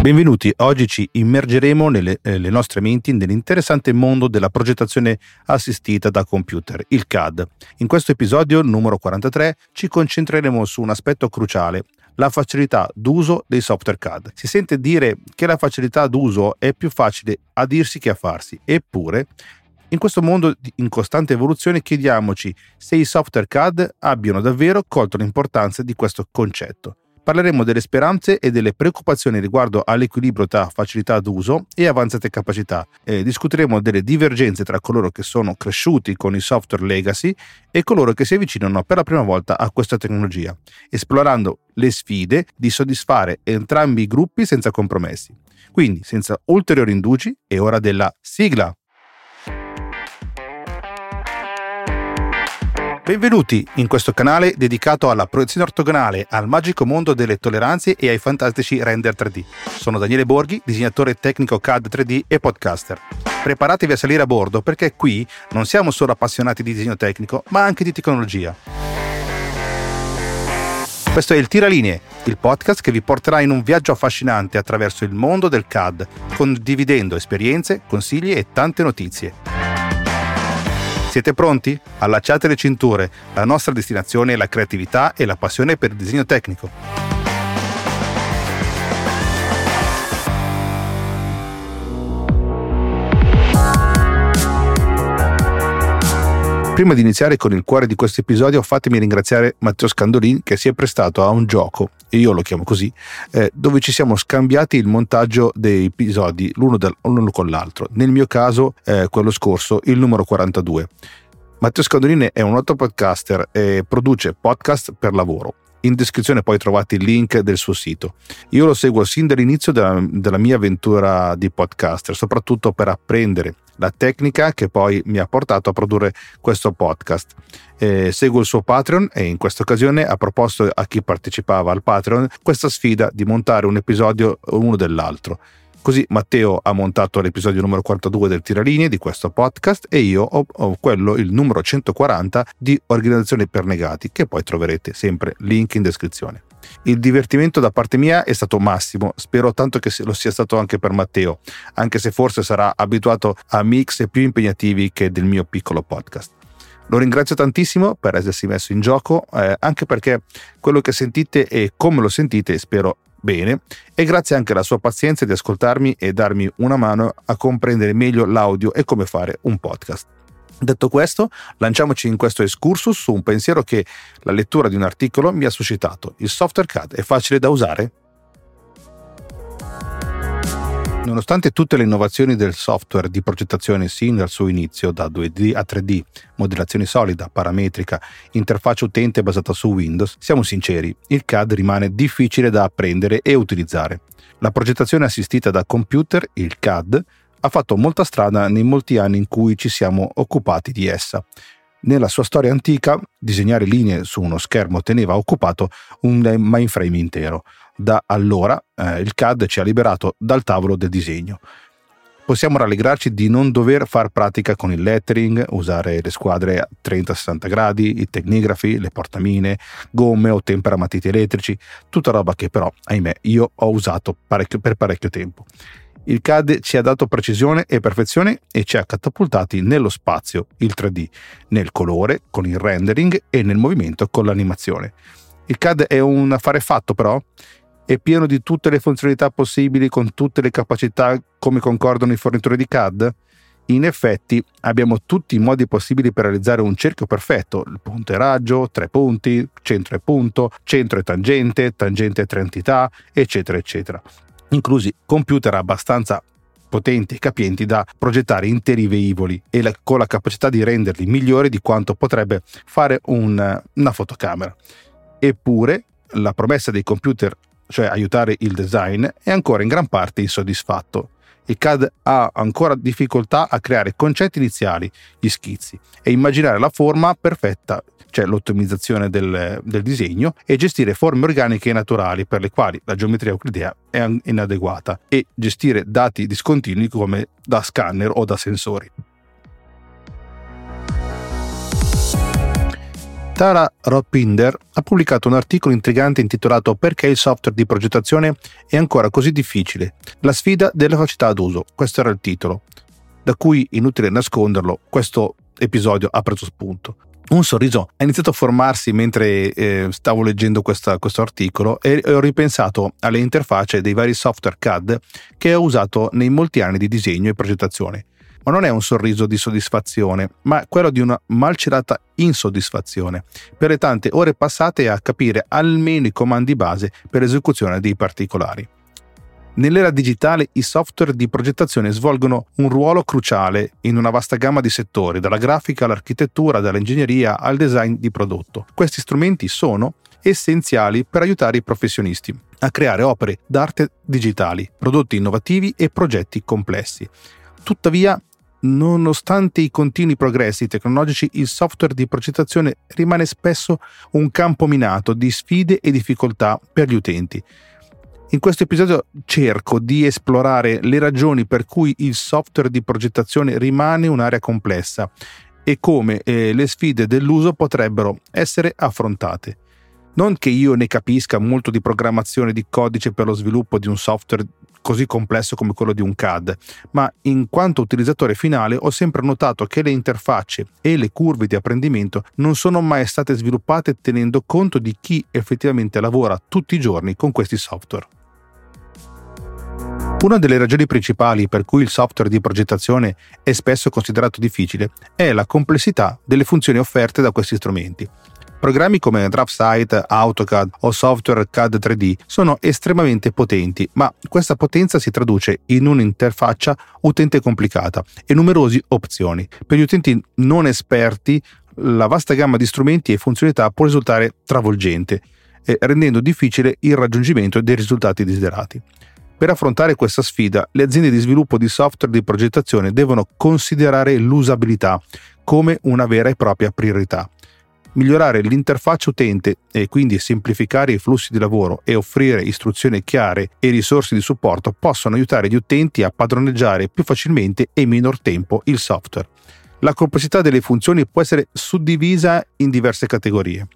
Benvenuti, oggi ci immergeremo nelle, nelle, nostre menti nell'interessante mondo della progettazione assistita da computer, il CAD. In questo episodio numero 43 ci concentreremo su un aspetto cruciale, la facilità d'uso dei software CAD. Si sente dire che la facilità d'uso è più facile a dirsi che a farsi, eppure in questo mondo in costante evoluzione chiediamoci se i software CAD abbiano davvero colto l'importanza di questo concetto parleremo delle speranze e delle preoccupazioni riguardo all'equilibrio tra facilità d'uso e avanzate capacità. Eh, discuteremo delle divergenze tra coloro che sono cresciuti con i software legacy e coloro che si avvicinano per la prima volta a questa tecnologia, esplorando le sfide di soddisfare entrambi i gruppi senza compromessi. Quindi, senza ulteriori indugi, è ora della sigla. Benvenuti in questo canale dedicato alla proiezione ortogonale, al magico mondo delle tolleranze e ai fantastici render 3D. Sono Daniele Borghi, disegnatore tecnico CAD 3D e podcaster. Preparatevi a salire a bordo perché qui non siamo solo appassionati di disegno tecnico, ma anche di tecnologia. Questo è il Tiralinee, il podcast che vi porterà in un viaggio affascinante attraverso il mondo del CAD, condividendo esperienze, consigli e tante notizie. Siete pronti? Allacciate le cinture, la nostra destinazione è la creatività e la passione per il disegno tecnico. Prima di iniziare con il cuore di questo episodio, fatemi ringraziare Matteo Scandolin che si è prestato a un gioco, e io lo chiamo così, eh, dove ci siamo scambiati il montaggio dei episodi l'uno, dal, l'uno con l'altro. Nel mio caso, eh, quello scorso, il numero 42. Matteo Scandolin è un noto podcaster e produce podcast per lavoro. In descrizione poi trovate il link del suo sito. Io lo seguo sin dall'inizio della, della mia avventura di podcaster, soprattutto per apprendere la tecnica che poi mi ha portato a produrre questo podcast. Eh, seguo il suo Patreon e in questa occasione ha proposto a chi partecipava al Patreon questa sfida di montare un episodio uno dell'altro. Così Matteo ha montato l'episodio numero 42 del Tiralinee di questo podcast e io ho, ho, quello, il numero 140 di Organizzazione per Negati, che poi troverete sempre link in descrizione. Il divertimento da parte mia è stato massimo, spero tanto che lo sia stato anche per Matteo, anche se forse sarà abituato a mix più impegnativi che del mio piccolo podcast. Lo ringrazio tantissimo per essersi messo in gioco, eh, anche perché quello che sentite e come lo sentite spero bene e grazie anche alla sua pazienza di ascoltarmi e darmi una mano a comprendere meglio l'audio e come fare un podcast. Detto questo, lanciamoci in questo excursus su un pensiero che la lettura di un articolo mi ha suscitato. Il software CAD è facile da usare? Nonostante tutte le innovazioni del software di progettazione sin dal suo inizio, da 2D a 3D, modellazione solida, parametrica, interfaccia utente basata su Windows, siamo sinceri, il CAD rimane difficile da apprendere e utilizzare. La progettazione assistita da computer, il CAD, ha fatto molta strada nei molti anni in cui ci siamo occupati di essa. Nella sua storia antica, disegnare linee su uno schermo teneva occupato un mainframe intero. Da allora eh, il CAD ci ha liberato dal tavolo del disegno. Possiamo rallegrarci di non dover far pratica con il lettering, usare le squadre a 30-60 gradi, i tecnigrafi, le portamine, gomme o temperamatiti elettrici, tutta roba che però, ahimè, io ho usato parecchio, per parecchio tempo. Il CAD ci ha dato precisione e perfezione e ci ha catapultati nello spazio, il 3D, nel colore, con il rendering e nel movimento con l'animazione. Il CAD è un affare fatto però? È pieno di tutte le funzionalità possibili con tutte le capacità come concordano i fornitori di CAD? In effetti abbiamo tutti i modi possibili per realizzare un cerchio perfetto, il punto e raggio, tre punti, centro e punto, centro e tangente, tangente e tre entità, eccetera, eccetera inclusi computer abbastanza potenti e capienti da progettare interi velivoli e la, con la capacità di renderli migliori di quanto potrebbe fare un, una fotocamera. Eppure la promessa dei computer, cioè aiutare il design, è ancora in gran parte insoddisfatto. Il CAD ha ancora difficoltà a creare concetti iniziali, gli schizzi, e immaginare la forma perfetta cioè l'ottimizzazione del, del disegno, e gestire forme organiche e naturali per le quali la geometria euclidea è inadeguata, e gestire dati discontinui come da scanner o da sensori. Tara Ropinder ha pubblicato un articolo intrigante intitolato Perché il software di progettazione è ancora così difficile? La sfida della facilità d'uso. Questo era il titolo, da cui, inutile nasconderlo, questo episodio ha preso spunto. Un sorriso ha iniziato a formarsi mentre eh, stavo leggendo questa, questo articolo e ho ripensato alle interfacce dei vari software CAD che ho usato nei molti anni di disegno e progettazione ma non è un sorriso di soddisfazione, ma quello di una malcelata insoddisfazione per le tante ore passate a capire almeno i comandi base per l'esecuzione dei particolari. Nell'era digitale i software di progettazione svolgono un ruolo cruciale in una vasta gamma di settori, dalla grafica all'architettura, dall'ingegneria al design di prodotto. Questi strumenti sono essenziali per aiutare i professionisti a creare opere d'arte digitali, prodotti innovativi e progetti complessi. Tuttavia, Nonostante i continui progressi tecnologici, il software di progettazione rimane spesso un campo minato di sfide e difficoltà per gli utenti. In questo episodio cerco di esplorare le ragioni per cui il software di progettazione rimane un'area complessa e come eh, le sfide dell'uso potrebbero essere affrontate. Non che io ne capisca molto di programmazione di codice per lo sviluppo di un software così complesso come quello di un CAD, ma in quanto utilizzatore finale ho sempre notato che le interfacce e le curve di apprendimento non sono mai state sviluppate tenendo conto di chi effettivamente lavora tutti i giorni con questi software. Una delle ragioni principali per cui il software di progettazione è spesso considerato difficile è la complessità delle funzioni offerte da questi strumenti. Programmi come DraftSite, AutoCAD o software CAD 3D sono estremamente potenti, ma questa potenza si traduce in un'interfaccia utente complicata e numerose opzioni. Per gli utenti non esperti, la vasta gamma di strumenti e funzionalità può risultare travolgente, rendendo difficile il raggiungimento dei risultati desiderati. Per affrontare questa sfida, le aziende di sviluppo di software di progettazione devono considerare l'usabilità come una vera e propria priorità migliorare l'interfaccia utente e quindi semplificare i flussi di lavoro e offrire istruzioni chiare e risorse di supporto possono aiutare gli utenti a padroneggiare più facilmente e in minor tempo il software. La complessità delle funzioni può essere suddivisa in diverse categorie.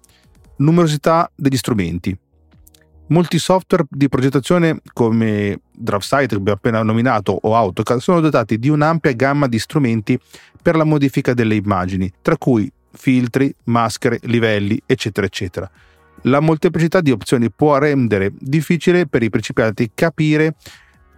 Numerosità degli strumenti. Molti software di progettazione come DraftSite che abbiamo appena nominato o AutoCAD sono dotati di un'ampia gamma di strumenti per la modifica delle immagini, tra cui filtri, maschere, livelli, eccetera, eccetera. La molteplicità di opzioni può rendere difficile per i principianti capire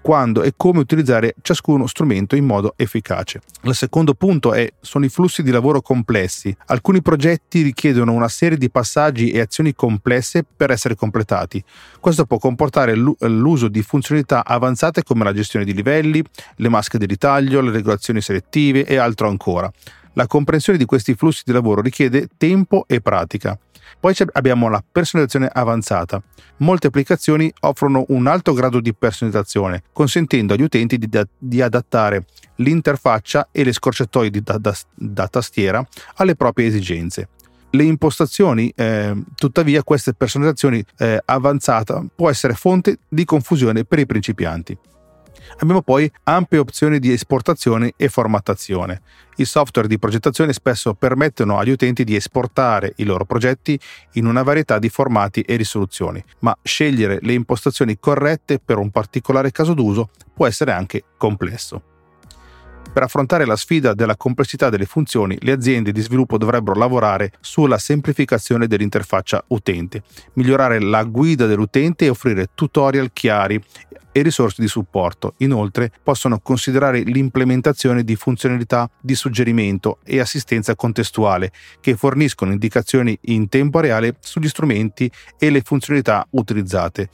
quando e come utilizzare ciascuno strumento in modo efficace. Il secondo punto è, sono i flussi di lavoro complessi. Alcuni progetti richiedono una serie di passaggi e azioni complesse per essere completati. Questo può comportare l'uso di funzionalità avanzate come la gestione di livelli, le maschere di ritaglio, le regolazioni selettive e altro ancora. La comprensione di questi flussi di lavoro richiede tempo e pratica. Poi abbiamo la personalizzazione avanzata. Molte applicazioni offrono un alto grado di personalizzazione, consentendo agli utenti di, da- di adattare l'interfaccia e le scorciatoie da-, da-, da tastiera alle proprie esigenze le impostazioni, eh, tuttavia queste personalizzazioni eh, avanzate può essere fonte di confusione per i principianti. Abbiamo poi ampie opzioni di esportazione e formattazione. I software di progettazione spesso permettono agli utenti di esportare i loro progetti in una varietà di formati e risoluzioni, ma scegliere le impostazioni corrette per un particolare caso d'uso può essere anche complesso. Per affrontare la sfida della complessità delle funzioni, le aziende di sviluppo dovrebbero lavorare sulla semplificazione dell'interfaccia utente, migliorare la guida dell'utente e offrire tutorial chiari e risorse di supporto. Inoltre possono considerare l'implementazione di funzionalità di suggerimento e assistenza contestuale che forniscono indicazioni in tempo reale sugli strumenti e le funzionalità utilizzate,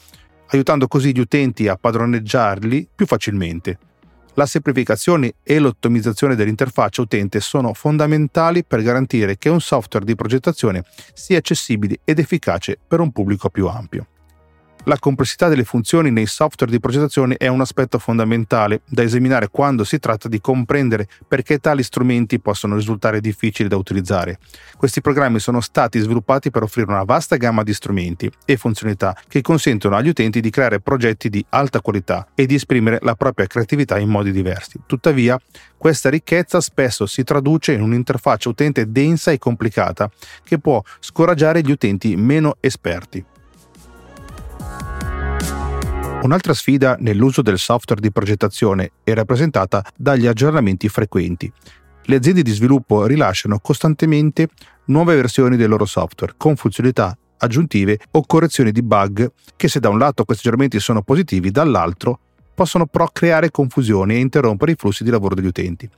aiutando così gli utenti a padroneggiarli più facilmente. La semplificazione e l'ottimizzazione dell'interfaccia utente sono fondamentali per garantire che un software di progettazione sia accessibile ed efficace per un pubblico più ampio. La complessità delle funzioni nei software di progettazione è un aspetto fondamentale da esaminare quando si tratta di comprendere perché tali strumenti possono risultare difficili da utilizzare. Questi programmi sono stati sviluppati per offrire una vasta gamma di strumenti e funzionalità che consentono agli utenti di creare progetti di alta qualità e di esprimere la propria creatività in modi diversi. Tuttavia, questa ricchezza spesso si traduce in un'interfaccia utente densa e complicata che può scoraggiare gli utenti meno esperti. Un'altra sfida nell'uso del software di progettazione è rappresentata dagli aggiornamenti frequenti. Le aziende di sviluppo rilasciano costantemente nuove versioni del loro software con funzionalità aggiuntive o correzioni di bug che se da un lato questi aggiornamenti sono positivi, dall'altro possono però creare confusione e interrompere i flussi di lavoro degli utenti.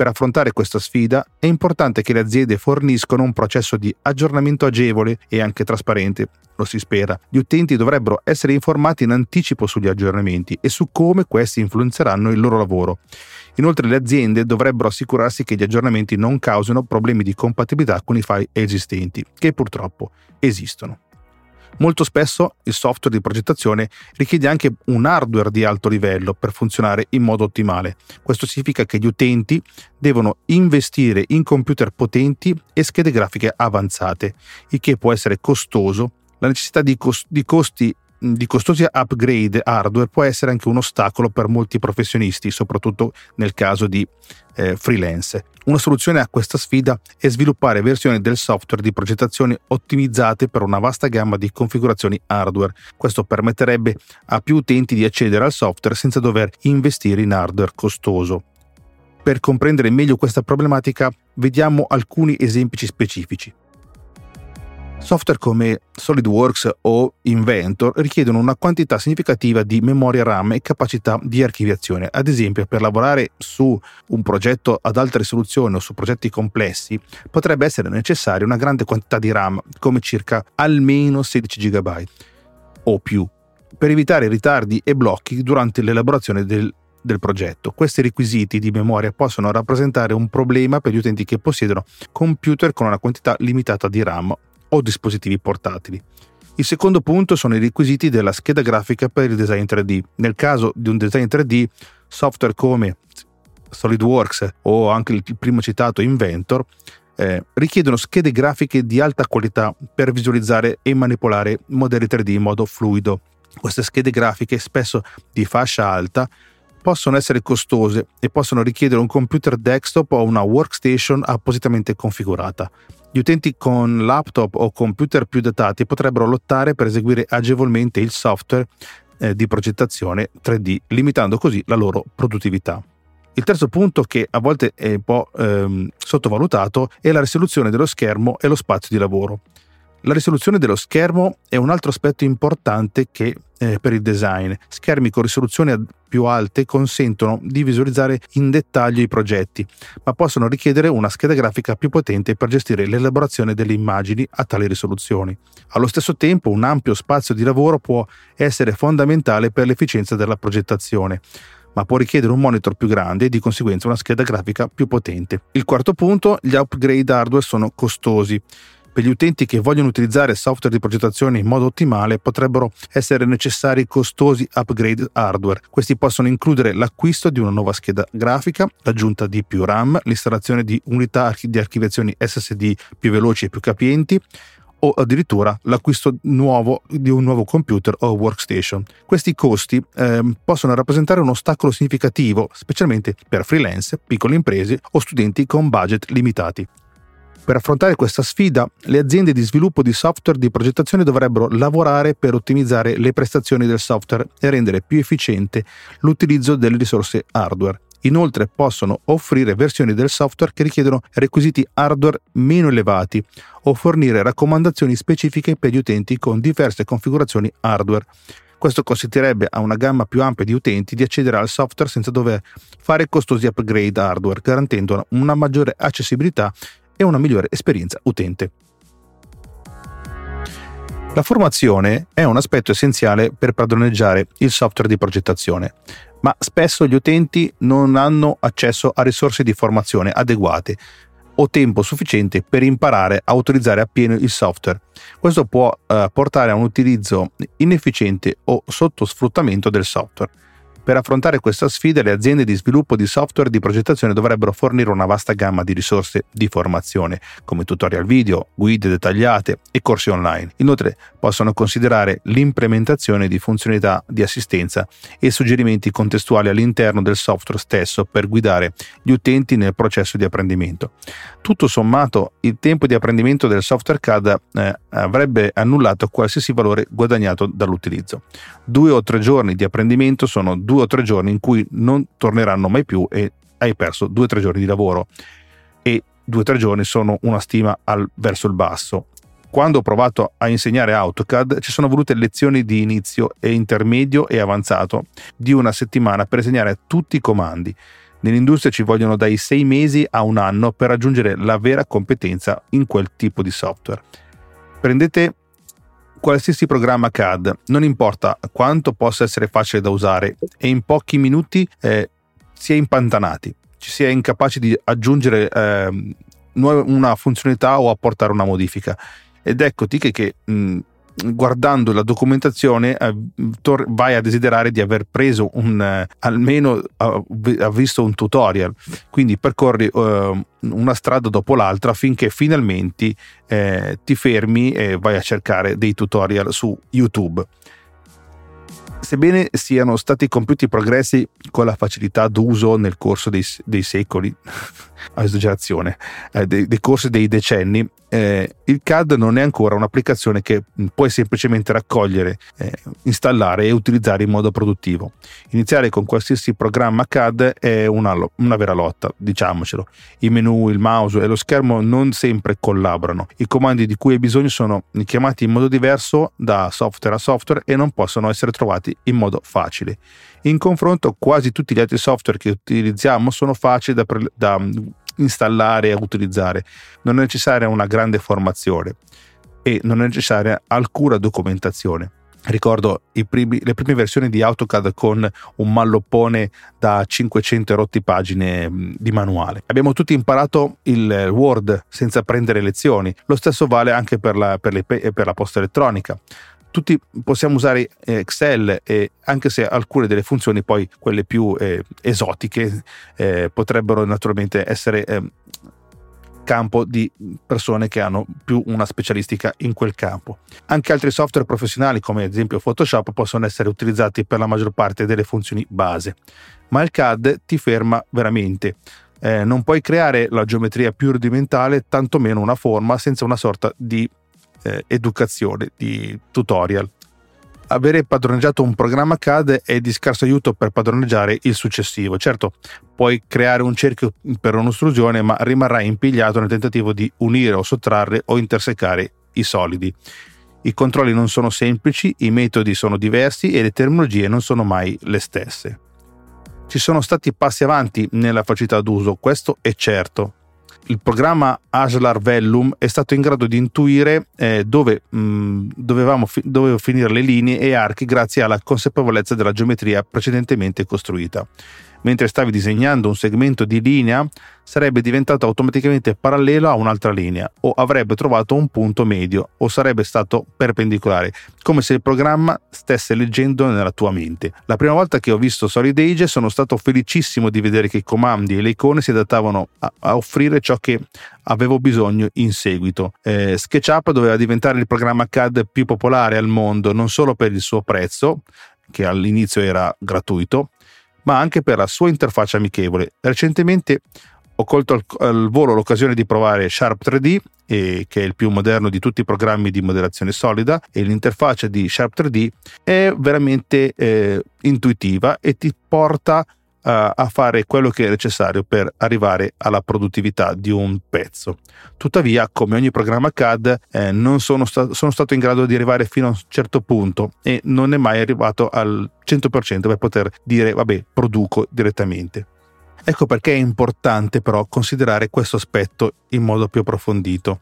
Per affrontare questa sfida è importante che le aziende forniscano un processo di aggiornamento agevole e anche trasparente, lo si spera. Gli utenti dovrebbero essere informati in anticipo sugli aggiornamenti e su come questi influenzeranno il loro lavoro. Inoltre le aziende dovrebbero assicurarsi che gli aggiornamenti non causino problemi di compatibilità con i file esistenti, che purtroppo esistono. Molto spesso il software di progettazione richiede anche un hardware di alto livello per funzionare in modo ottimale. Questo significa che gli utenti devono investire in computer potenti e schede grafiche avanzate, il che può essere costoso. La necessità di, cost- di costi di costosi upgrade hardware può essere anche un ostacolo per molti professionisti, soprattutto nel caso di eh, freelance. Una soluzione a questa sfida è sviluppare versioni del software di progettazione ottimizzate per una vasta gamma di configurazioni hardware. Questo permetterebbe a più utenti di accedere al software senza dover investire in hardware costoso. Per comprendere meglio questa problematica, vediamo alcuni esempi specifici. Software come SolidWorks o Inventor richiedono una quantità significativa di memoria RAM e capacità di archiviazione. Ad esempio, per lavorare su un progetto ad alta risoluzione o su progetti complessi, potrebbe essere necessaria una grande quantità di RAM, come circa almeno 16 GB o più, per evitare ritardi e blocchi durante l'elaborazione del del progetto. Questi requisiti di memoria possono rappresentare un problema per gli utenti che possiedono computer con una quantità limitata di RAM o dispositivi portatili. Il secondo punto sono i requisiti della scheda grafica per il design 3D. Nel caso di un design 3D, software come SolidWorks o anche il primo citato Inventor eh, richiedono schede grafiche di alta qualità per visualizzare e manipolare modelli 3D in modo fluido. Queste schede grafiche, spesso di fascia alta, possono essere costose e possono richiedere un computer desktop o una workstation appositamente configurata. Gli utenti con laptop o computer più datati potrebbero lottare per eseguire agevolmente il software eh, di progettazione 3D, limitando così la loro produttività. Il terzo punto che a volte è un po' ehm, sottovalutato è la risoluzione dello schermo e lo spazio di lavoro. La risoluzione dello schermo è un altro aspetto importante che, eh, per il design. Schermi con risoluzioni più alte consentono di visualizzare in dettaglio i progetti, ma possono richiedere una scheda grafica più potente per gestire l'elaborazione delle immagini a tali risoluzioni. Allo stesso tempo, un ampio spazio di lavoro può essere fondamentale per l'efficienza della progettazione ma può richiedere un monitor più grande e di conseguenza una scheda grafica più potente. Il quarto punto, gli upgrade hardware sono costosi. Per gli utenti che vogliono utilizzare software di progettazione in modo ottimale potrebbero essere necessari costosi upgrade hardware. Questi possono includere l'acquisto di una nuova scheda grafica, l'aggiunta di più RAM, l'installazione di unità di archiviazione SSD più veloci e più capienti, o addirittura l'acquisto nuovo di un nuovo computer o workstation. Questi costi eh, possono rappresentare un ostacolo significativo, specialmente per freelance, piccole imprese o studenti con budget limitati. Per affrontare questa sfida, le aziende di sviluppo di software di progettazione dovrebbero lavorare per ottimizzare le prestazioni del software e rendere più efficiente l'utilizzo delle risorse hardware. Inoltre possono offrire versioni del software che richiedono requisiti hardware meno elevati o fornire raccomandazioni specifiche per gli utenti con diverse configurazioni hardware. Questo consentirebbe a una gamma più ampia di utenti di accedere al software senza dover fare costosi upgrade hardware, garantendo una maggiore accessibilità e una migliore esperienza utente. La formazione è un aspetto essenziale per padroneggiare il software di progettazione, ma spesso gli utenti non hanno accesso a risorse di formazione adeguate. o tempo sufficiente per imparare a utilizzare appieno il software. Questo può eh, portare a un utilizzo inefficiente o sottosfruttamento del software. Per affrontare questa sfida le aziende di sviluppo di software di progettazione dovrebbero fornire una vasta gamma di risorse di formazione, come tutorial video, guide dettagliate e corsi online. Inoltre possono considerare l'implementazione di funzionalità di assistenza e suggerimenti contestuali all'interno del software stesso per guidare gli utenti nel processo di apprendimento. Tutto sommato, il tempo di apprendimento del software CAD eh, avrebbe annullato qualsiasi valore guadagnato dall'utilizzo. Due o tre giorni di apprendimento sono due o tre giorni in cui non torneranno mai più e hai perso due o tre giorni di lavoro e due o tre giorni sono una stima al, verso il basso. Quando ho provato a insegnare AutoCAD ci sono volute lezioni di inizio e intermedio e avanzato di una settimana per insegnare tutti i comandi. Nell'industria ci vogliono dai sei mesi a un anno per raggiungere la vera competenza in quel tipo di software. Prendete qualsiasi programma CAD, non importa quanto possa essere facile da usare e in pochi minuti eh, si è impantanati, ci si è incapaci di aggiungere eh, una funzionalità o apportare una modifica. Ed eccoti che, che mh, guardando la documentazione eh, vai a desiderare di aver preso un eh, almeno ha visto un tutorial. Quindi percorri eh, una strada dopo l'altra finché finalmente eh, ti fermi e vai a cercare dei tutorial su YouTube. Sebbene siano stati compiuti progressi con la facilità d'uso nel corso dei, dei secoli, esagerazione, eh, dei, dei, corsi dei decenni, eh, il CAD non è ancora un'applicazione che puoi semplicemente raccogliere, eh, installare e utilizzare in modo produttivo. Iniziare con qualsiasi programma CAD è una, una vera lotta, diciamocelo. I menu, il mouse e lo schermo non sempre collaborano. I comandi di cui hai bisogno sono chiamati in modo diverso da software a software e non possono essere trovati in modo facile. In confronto quasi tutti gli altri software che utilizziamo sono facili da, da installare e utilizzare. Non è necessaria una grande formazione e non è necessaria alcuna documentazione. Ricordo primi, le prime versioni di AutoCAD con un malloppone da 500 rotti pagine di manuale. Abbiamo tutti imparato il Word senza prendere lezioni. Lo stesso vale anche per la, per le, per la posta elettronica tutti possiamo usare eh, Excel e anche se alcune delle funzioni poi quelle più eh, esotiche eh, potrebbero naturalmente essere ehm, campo di persone che hanno più una specialistica in quel campo. Anche altri software professionali come ad esempio Photoshop possono essere utilizzati per la maggior parte delle funzioni base, ma il CAD ti ferma veramente. Eh, non puoi creare la geometria più rudimentale, tantomeno una forma, senza una sorta di eh, educazione, di tutorial. Avere padroneggiato un programma CAD è di scarso aiuto per padroneggiare il successivo. Certo, puoi creare un cerchio per un'ostruzione, ma rimarrai impigliato nel tentativo di unire o sottrarre o intersecare i solidi. I controlli non sono semplici, i metodi sono diversi e le terminologie non sono mai le stesse. Ci sono stati passi avanti nella facilità d'uso, questo è certo, il programma Aslar Vellum è stato in grado di intuire eh, dove mh, dovevamo fi- dovevo finire le linee e archi grazie alla consapevolezza della geometria precedentemente costruita mentre stavi disegnando un segmento di linea sarebbe diventato automaticamente parallelo a un'altra linea o avrebbe trovato un punto medio o sarebbe stato perpendicolare, come se il programma stesse leggendo nella tua mente. La prima volta che ho visto Solid Age sono stato felicissimo di vedere che i comandi e le icone si adattavano a, a offrire ciò che avevo bisogno in seguito. Eh, SketchUp doveva diventare il programma CAD più popolare al mondo non solo per il suo prezzo, che all'inizio era gratuito, ma anche per la sua interfaccia amichevole. Recentemente ho colto al, al volo l'occasione di provare Sharp 3D, eh, che è il più moderno di tutti i programmi di modellazione solida, e l'interfaccia di Sharp 3D è veramente eh, intuitiva e ti porta a a fare quello che è necessario per arrivare alla produttività di un pezzo. Tuttavia, come ogni programma CAD, eh, non sono, sta- sono, stato in grado di arrivare fino a un certo punto e non è mai arrivato al 100% per poter dire vabbè, produco direttamente. Ecco perché è importante però considerare questo aspetto in modo più approfondito.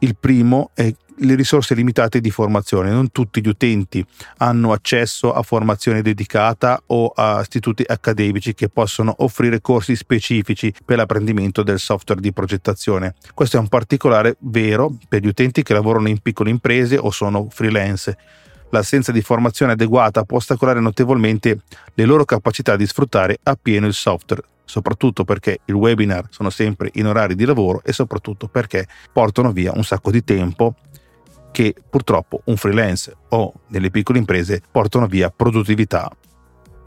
Il primo è le risorse limitate di formazione. Non tutti gli utenti hanno accesso a formazione dedicata o a istituti accademici che possono offrire corsi specifici per l'apprendimento del software di progettazione. Questo è un particolare vero per gli utenti che lavorano in piccole imprese o sono freelance. L'assenza di formazione adeguata può ostacolare notevolmente le loro capacità di sfruttare appieno il software soprattutto perché i webinar sono sempre in orari di lavoro e soprattutto perché portano via un sacco di tempo che purtroppo un freelance o delle piccole imprese portano via produttività.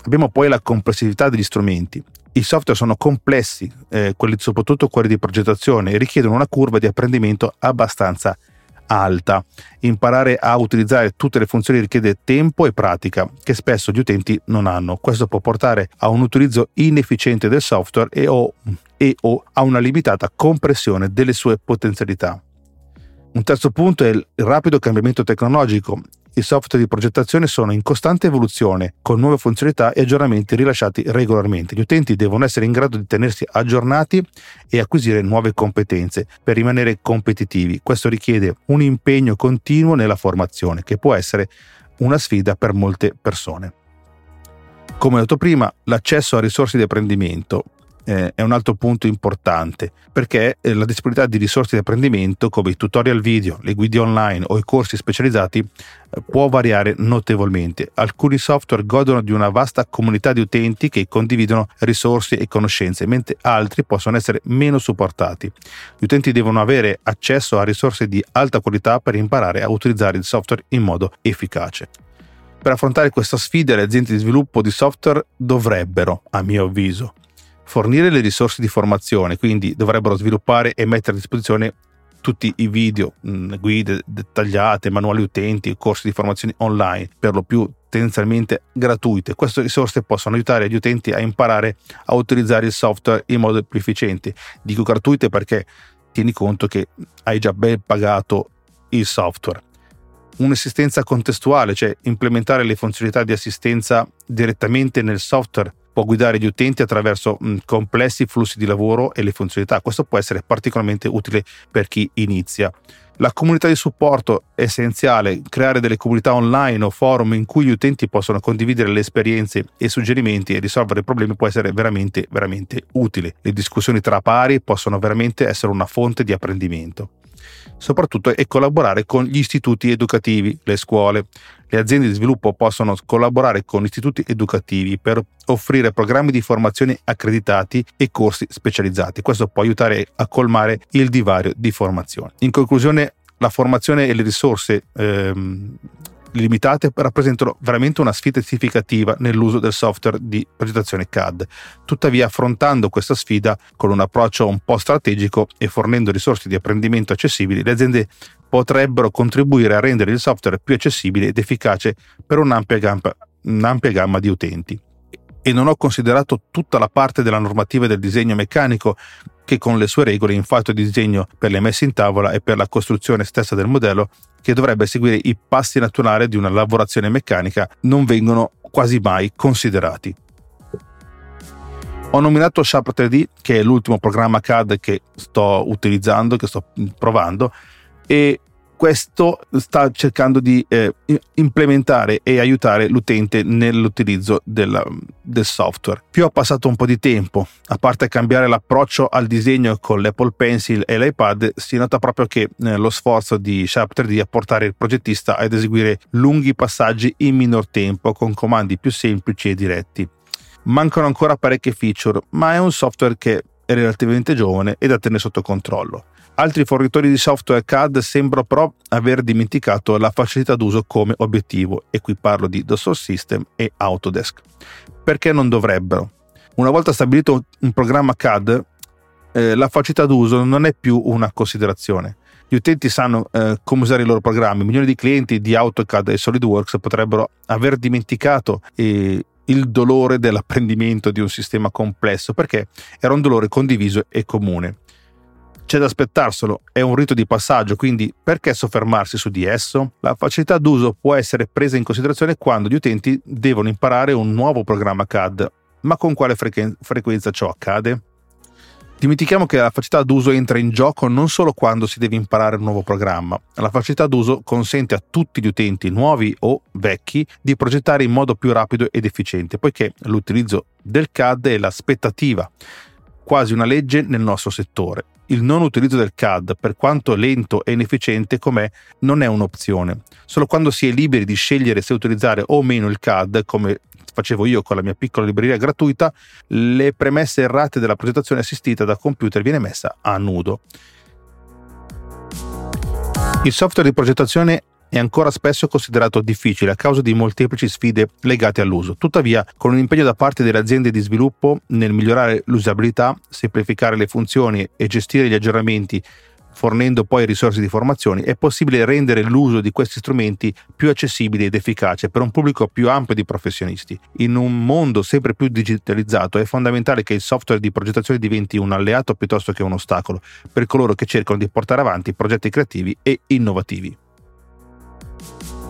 Abbiamo poi la complessità degli strumenti. I software sono complessi, eh, quelli, soprattutto quelli di progettazione, e richiedono una curva di apprendimento abbastanza alta. Imparare a utilizzare tutte le funzioni richiede tempo e pratica che spesso gli utenti non hanno. Questo può portare a un utilizzo inefficiente del software e o, e o a una limitata compressione delle sue potenzialità. Un terzo punto è il rapido cambiamento tecnologico. I software di progettazione sono in costante evoluzione, con nuove funzionalità e aggiornamenti rilasciati regolarmente. Gli utenti devono essere in grado di tenersi aggiornati e acquisire nuove competenze per rimanere competitivi. Questo richiede un impegno continuo nella formazione, che può essere una sfida per molte persone. Come ho detto prima, l'accesso a risorse di apprendimento eh, è un altro punto importante perché eh, la disponibilità di risorse di apprendimento come i tutorial video, le guide online o i corsi specializzati eh, può variare notevolmente. Alcuni software godono di una vasta comunità di utenti che condividono risorse e conoscenze, mentre altri possono essere meno supportati. Gli utenti devono avere accesso a risorse di alta qualità per imparare a utilizzare il software in modo efficace. Per affrontare questa sfida le aziende di sviluppo di software dovrebbero, a mio avviso, fornire le risorse di formazione, quindi dovrebbero sviluppare e mettere a disposizione tutti i video, mm, guide dettagliate, manuali utenti, corsi di formazione online, per lo più tendenzialmente gratuite. Queste risorse possono aiutare gli utenti a imparare a utilizzare il software in modo più efficiente. Dico gratuite perché tieni conto che hai già ben pagato il software. Un'assistenza contestuale, cioè implementare le funzionalità di assistenza direttamente nel software può guidare gli utenti attraverso mh, complessi flussi di lavoro e le funzionalità. Questo può essere particolarmente utile per chi inizia. La comunità di supporto è essenziale, creare delle comunità online o forum in cui gli utenti possono condividere le esperienze e suggerimenti e risolvere problemi può essere veramente, veramente utile. Le discussioni tra pari possono veramente essere una fonte di apprendimento soprattutto e collaborare con gli istituti educativi, le scuole. Le aziende di sviluppo possono collaborare con istituti educativi per offrire programmi di formazione accreditati e corsi specializzati. Questo può aiutare a colmare il divario di formazione. In conclusione, la formazione e le risorse ehm, limitate rappresentano veramente una sfida significativa nell'uso del software di progettazione CAD. Tuttavia, affrontando questa sfida con un approccio un po' strategico e fornendo risorse di apprendimento accessibili, le aziende potrebbero contribuire a rendere il software più accessibile ed efficace per un'ampia gamma, un'ampia gamma di utenti. E non ho considerato tutta la parte della normativa del disegno meccanico che con le sue regole in fatto di disegno per le messe in tavola e per la costruzione stessa del modello, che dovrebbe seguire i passi naturali di una lavorazione meccanica, non vengono quasi mai considerati. Ho nominato Sharp 3D, che è l'ultimo programma CAD che sto utilizzando, che sto provando, e questo sta cercando di eh, implementare e aiutare l'utente nell'utilizzo del, del, software. Più ho passato un po' di tempo, a parte cambiare l'approccio al disegno con l'Apple Pencil e l'iPad, si nota proprio che eh, lo sforzo di Sharp 3D a portare il progettista ad eseguire lunghi passaggi in minor tempo con comandi più semplici e diretti. Mancano ancora parecchie feature, ma è un software che relativamente giovane e da tenere sotto controllo. Altri fornitori di software CAD sembrano però aver dimenticato la facilità d'uso come obiettivo, e qui parlo di Dassault System e Autodesk. Perché non dovrebbero? Una volta stabilito un programma CAD, eh, la facilità d'uso non è più una considerazione. Gli utenti sanno eh, come usare i loro programmi. Milioni di clienti di AutoCAD e SolidWorks potrebbero aver dimenticato eh, il dolore dell'apprendimento di un sistema complesso perché era un dolore condiviso e comune c'è da aspettarselo, è un rito di passaggio, quindi perché soffermarsi su di esso? La facilità d'uso può essere presa in considerazione quando gli utenti devono imparare un nuovo programma CAD, ma con quale frequen- frequenza ciò accade? Dimentichiamo che la facilità d'uso entra in gioco non solo quando si deve imparare un nuovo programma. La facilità d'uso consente a tutti gli utenti, nuovi o vecchi, di progettare in modo più rapido ed efficiente, poiché l'utilizzo del CAD è l'aspettativa, quasi una legge nel nostro settore. Il non utilizzo del CAD, per quanto lento e inefficiente com'è, non è un'opzione. Solo quando si è liberi di scegliere se utilizzare o meno il CAD, come facevo io con la mia piccola libreria gratuita, le premesse errate della progettazione assistita da computer viene messa a nudo. Il software di progettazione è ancora spesso considerato difficile a causa di molteplici sfide legate all'uso. Tuttavia, con un impegno da parte delle aziende di sviluppo nel migliorare l'usabilità, semplificare le funzioni e gestire gli aggiornamenti fornendo poi risorse di formazione, è possibile rendere l'uso di questi strumenti più accessibile ed efficace per un pubblico più ampio di professionisti. In un mondo sempre più digitalizzato è fondamentale che il software di progettazione diventi un alleato piuttosto che un ostacolo per coloro che cercano di portare avanti progetti creativi e innovativi.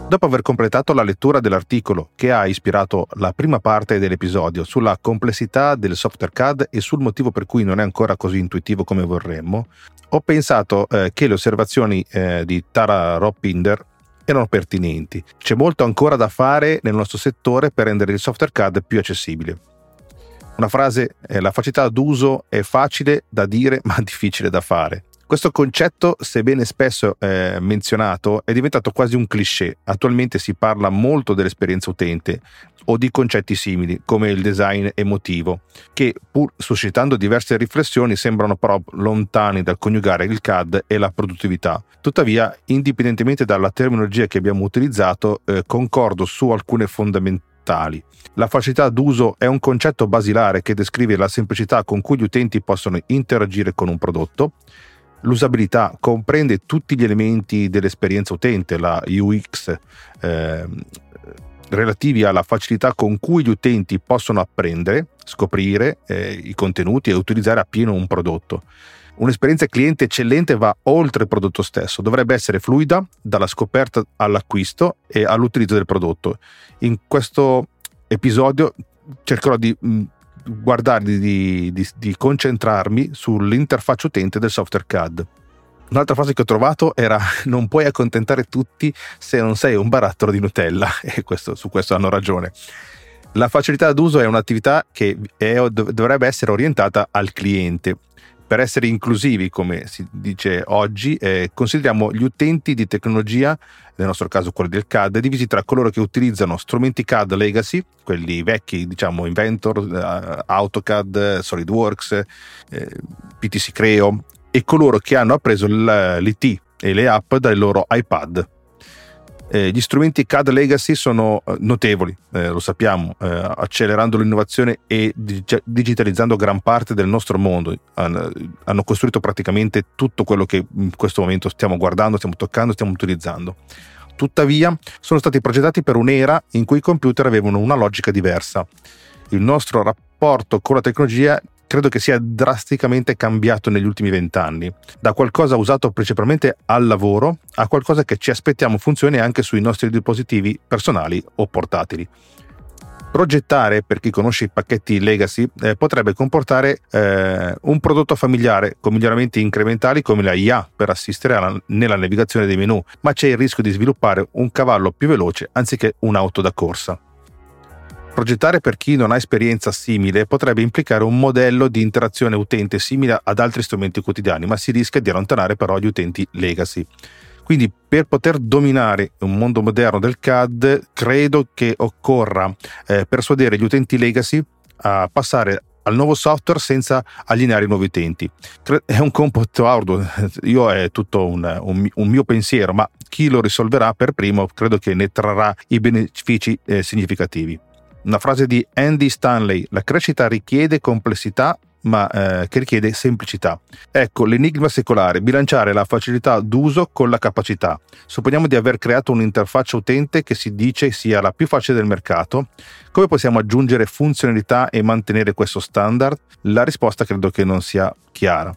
Dopo aver completato la lettura dell'articolo che ha ispirato la prima parte dell'episodio sulla complessità del software CAD e sul motivo per cui non è ancora così intuitivo come vorremmo, ho pensato eh, che le osservazioni eh, di Tara Roppinder erano pertinenti. C'è molto ancora da fare nel nostro settore per rendere il software CAD più accessibile. Una frase, eh, la facilità d'uso è facile da dire ma difficile da fare. Questo concetto, sebbene spesso eh, menzionato, è diventato quasi un cliché. Attualmente si parla molto dell'esperienza utente o di concetti simili, come il design emotivo, che pur suscitando diverse riflessioni sembrano però lontani dal coniugare il CAD e la produttività. Tuttavia, indipendentemente dalla terminologia che abbiamo utilizzato, eh, concordo su alcune fondamentali. La facilità d'uso è un concetto basilare che descrive la semplicità con cui gli utenti possono interagire con un prodotto. L'usabilità comprende tutti gli elementi dell'esperienza utente, la UX, eh, relativi alla facilità con cui gli utenti possono apprendere, scoprire eh, i contenuti e utilizzare appieno un prodotto. Un'esperienza cliente eccellente va oltre il prodotto stesso, dovrebbe essere fluida dalla scoperta all'acquisto e all'utilizzo del prodotto. In questo episodio cercherò di mh, guardare di, di, di concentrarmi sull'interfaccia utente del software CAD. Un'altra frase che ho trovato era non puoi accontentare tutti se non sei un barattolo di Nutella e questo, su questo hanno ragione. La facilità d'uso è un'attività che è, dovrebbe essere orientata al cliente. Per essere inclusivi, come si dice oggi, eh, consideriamo gli utenti di tecnologia, nel nostro caso quelli del CAD, divisi tra coloro che utilizzano strumenti CAD legacy, quelli vecchi, diciamo Inventor, uh, AutoCAD, SolidWorks, eh, PTC Creo, e coloro che hanno appreso l'IT e le app dai loro iPad. Eh, gli strumenti CAD Legacy sono eh, notevoli, eh, lo sappiamo, eh, accelerando l'innovazione e dig- digitalizzando gran parte del nostro mondo. Han, hanno costruito praticamente tutto quello che in questo momento stiamo guardando, stiamo toccando, stiamo utilizzando. Tuttavia, sono stati progettati per un'era in cui i computer avevano una logica diversa. Il nostro rapporto con la tecnologia credo che sia drasticamente cambiato negli ultimi vent'anni, da qualcosa usato principalmente al lavoro a qualcosa che ci aspettiamo funzioni anche sui nostri dispositivi personali o portatili. Progettare, per chi conosce i pacchetti legacy, eh, potrebbe comportare eh, un prodotto familiare con miglioramenti incrementali come la IA per assistere alla, nella navigazione dei menu, ma c'è il rischio di sviluppare un cavallo più veloce anziché un'auto da corsa. Progettare per chi non ha esperienza simile potrebbe implicare un modello di interazione utente simile ad altri strumenti quotidiani, ma si rischia di allontanare però gli utenti legacy. Quindi per poter dominare un mondo moderno del CAD credo che occorra eh, persuadere gli utenti legacy a passare al nuovo software senza allineare i nuovi utenti. È un compito arduo, io è tutto un, un, un, mio pensiero, ma chi lo risolverà per primo credo che ne trarrà i benefici eh, significativi. Una frase di Andy Stanley, la crescita richiede complessità ma eh, che richiede semplicità. Ecco l'enigma secolare, bilanciare la facilità d'uso con la capacità. Supponiamo di aver creato un'interfaccia utente che si dice sia la più facile del mercato. Come possiamo aggiungere funzionalità e mantenere questo standard? La risposta credo che non sia chiara.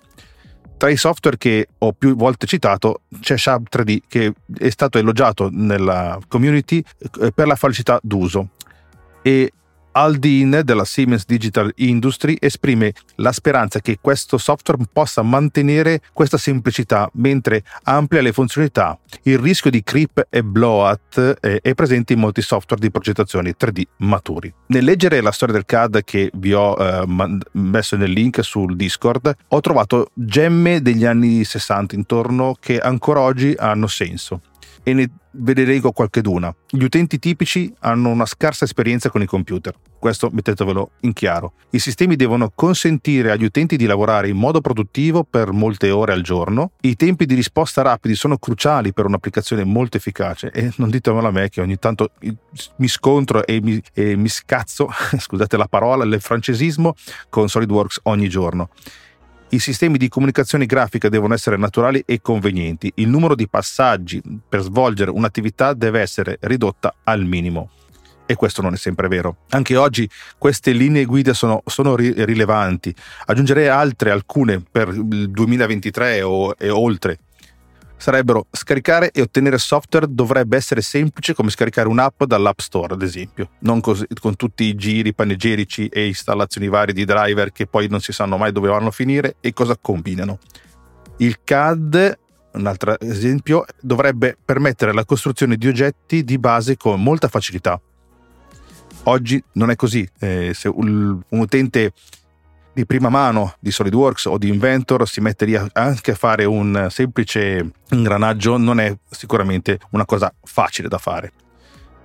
Tra i software che ho più volte citato c'è Shab 3D che è stato elogiato nella community eh, per la facilità d'uso e Aldin della Siemens Digital Industry esprime la speranza che questo software possa mantenere questa semplicità mentre amplia le funzionalità. Il rischio di creep e blowout eh, è presente in molti software di progettazione 3D maturi. Nel leggere la storia del CAD che vi ho eh, messo nel link sul Discord, ho trovato gemme degli anni 60 intorno che ancora oggi hanno senso e ne vedremo qualcheduna. Gli utenti tipici hanno una scarsa esperienza con i computer, questo mettetevelo in chiaro. I sistemi devono consentire agli utenti di lavorare in modo produttivo per molte ore al giorno, i tempi di risposta rapidi sono cruciali per un'applicazione molto efficace e non ditemelo a me che ogni tanto mi scontro e mi, e mi scazzo, scusate la parola, il francesismo con SolidWorks ogni giorno. I sistemi di comunicazione grafica devono essere naturali e convenienti. Il numero di passaggi per svolgere un'attività deve essere ridotta al minimo. E questo non è sempre vero. Anche oggi queste linee guida sono, sono rilevanti. Aggiungerei altre, alcune per il 2023 o, e oltre sarebbero scaricare e ottenere software dovrebbe essere semplice come scaricare un'app dall'App Store, ad esempio, non così, con tutti i giri panegirici e installazioni varie di driver che poi non si sanno mai dove vanno a finire e cosa combinano. Il CAD un altro esempio, dovrebbe permettere la costruzione di oggetti di base con molta facilità. Oggi non è così. Eh, se un, un utente di prima mano di SolidWorks o di Inventor si mette lì anche a fare un semplice ingranaggio non è sicuramente una cosa facile da fare.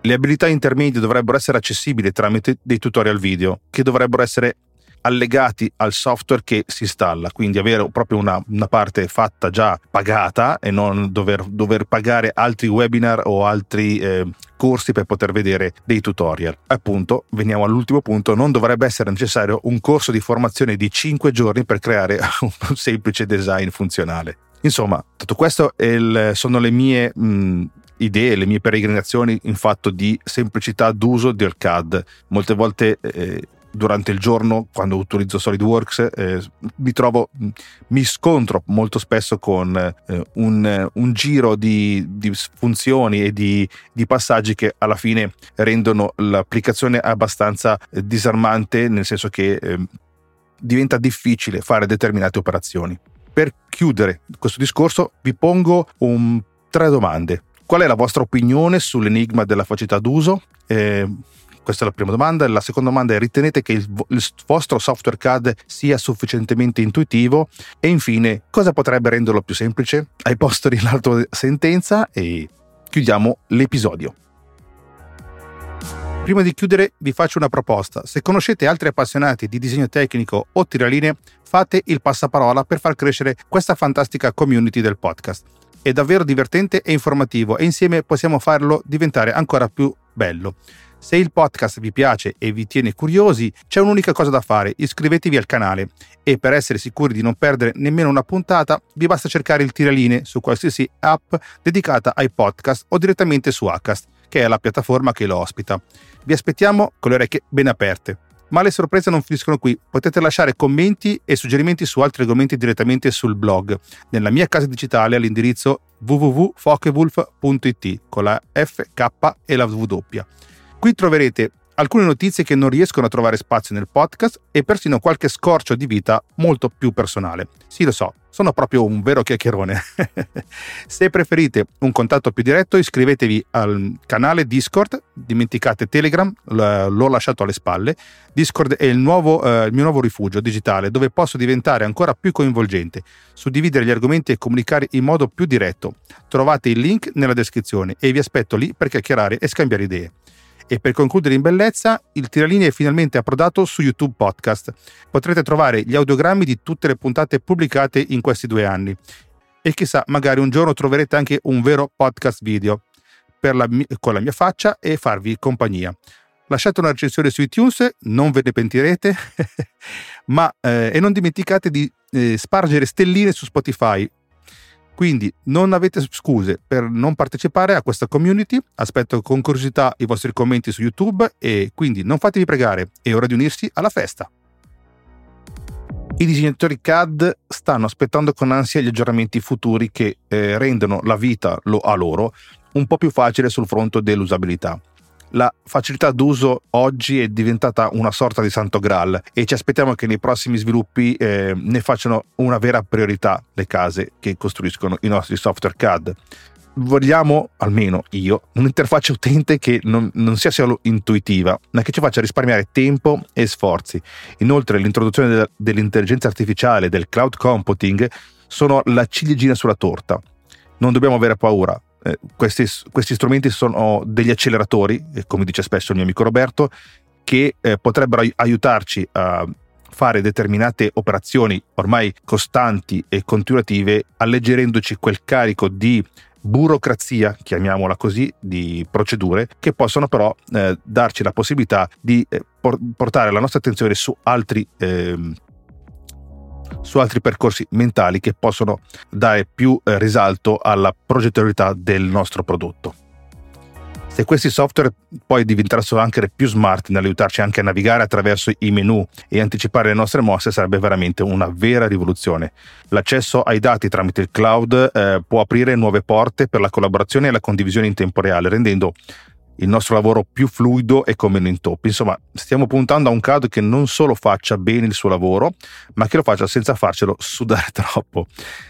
Le abilità intermedie dovrebbero essere accessibili tramite dei tutorial video che dovrebbero essere allegati al software che si installa, quindi avere proprio una, una parte fatta già pagata e non dover, dover pagare altri webinar o altri eh, corsi per poter vedere dei tutorial. Appunto, veniamo all'ultimo punto, non dovrebbe essere necessario un corso di formazione di 5 giorni per creare un semplice design funzionale. Insomma, tutto questo il, sono le mie mh, idee, le mie peregrinazioni in fatto di semplicità d'uso del CAD. Molte volte eh, durante il giorno quando utilizzo SolidWorks eh, mi trovo, mi scontro molto spesso con eh, un, un, giro di, di funzioni e di, di, passaggi che alla fine rendono l'applicazione abbastanza eh, disarmante, nel senso che eh, diventa difficile fare determinate operazioni. Per chiudere questo discorso vi pongo un, tre domande. Qual è la vostra opinione sull'enigma della facilità d'uso? Questa è la prima domanda. La seconda domanda è ritenete che il, il vostro software CAD sia sufficientemente intuitivo? E infine, cosa potrebbe renderlo più semplice? Hai posto in alto sentenza e chiudiamo l'episodio. Prima di chiudere vi faccio una proposta. Se conoscete altri appassionati di disegno tecnico o tiralinee, fate il passaparola per far crescere questa fantastica community del podcast. È davvero divertente e informativo e insieme possiamo farlo diventare ancora più bello. Se il podcast vi piace e vi tiene curiosi, c'è un'unica cosa da fare, iscrivetevi al canale e per essere sicuri di non perdere nemmeno una puntata, vi basta cercare il tiraline su qualsiasi app dedicata ai podcast o direttamente su Acast, che è la piattaforma che lo ospita. Vi aspettiamo con le orecchie ben aperte. Ma le sorprese non finiscono qui, potete lasciare commenti e suggerimenti su altri argomenti direttamente sul blog, nella mia casa digitale all'indirizzo www.fokewolf.it con la F, K e la W. Qui troverete alcune notizie che non riescono a trovare spazio nel podcast e persino qualche scorcio di vita molto più personale. Sì, lo so, sono proprio un vero chiacchierone. Se preferite un contatto più diretto, iscrivetevi al canale Discord, dimenticate Telegram, l'ho lasciato alle spalle. Discord è il, nuovo, eh, il mio nuovo rifugio digitale dove posso diventare ancora più coinvolgente, suddividere gli argomenti e comunicare in modo più diretto. Trovate il link nella descrizione e vi aspetto lì per chiacchierare e scambiare idee. E per concludere in bellezza, il Tiralini è finalmente approdato su YouTube Podcast. Potrete trovare gli audiogrammi di tutte le puntate pubblicate in questi due anni. E chissà, magari un giorno troverete anche un vero podcast video la, con la mia faccia e farvi compagnia. Lasciate una recensione su iTunes, non ve ne pentirete, ma eh, e non dimenticate di eh, spargere stelline su Spotify quindi non avete scuse per non partecipare a questa community, aspetto con curiosità i vostri commenti su YouTube e quindi non fatevi pregare, è ora di unirsi alla festa. I disegnatori CAD stanno aspettando con ansia gli aggiornamenti futuri che eh, rendono la vita lo, a loro un po' più facile sul fronte dell'usabilità. La facilità d'uso oggi è diventata una sorta di santo graal e ci aspettiamo che nei prossimi sviluppi eh, ne facciano una vera priorità le case che costruiscono i nostri software CAD vogliamo, almeno io, un'interfaccia utente che non, non, sia solo intuitiva, ma che ci faccia risparmiare tempo e sforzi. Inoltre l'introduzione de- dell'intelligenza artificiale, del cloud computing, sono la ciliegina sulla torta. Non dobbiamo avere paura. Eh, questi, questi, strumenti sono degli acceleratori, eh, come dice spesso il mio amico Roberto, che eh, potrebbero aiutarci a fare determinate operazioni ormai costanti e continuative, alleggerendoci quel carico di burocrazia, chiamiamola così, di procedure che possono però eh, darci la possibilità di eh, por- portare la nostra attenzione su altri, eh, su altri percorsi mentali che possono dare più eh, risalto alla progettualità del nostro prodotto. Se questi software poi diventassero anche più smart nell'aiutarci anche a navigare attraverso i menu e anticipare le nostre mosse sarebbe veramente una vera rivoluzione. L'accesso ai dati tramite il cloud eh, può aprire nuove porte per la collaborazione e la condivisione in tempo reale, rendendo il nostro lavoro più fluido e con meno intoppi. Insomma, stiamo puntando a un CAD che non solo faccia bene il suo lavoro, ma che lo faccia senza farcelo sudare troppo.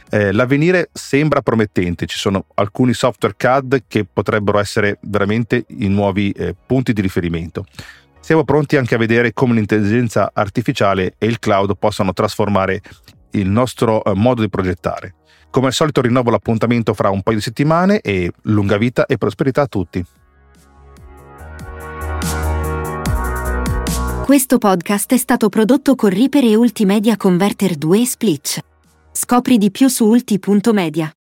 Eh, l'avvenire sembra promettente, ci sono alcuni software CAD che potrebbero essere veramente i nuovi eh, punti di riferimento. Siamo pronti anche a vedere come l'intelligenza artificiale e il cloud possano trasformare il nostro eh, modo di progettare. Come al solito rinnovo l'appuntamento fra un paio di settimane e lunga vita e prosperità a tutti. Questo podcast è stato prodotto con Reaper e Ultimedia Converter 2 Splitch. Scopri di più su ulti.media.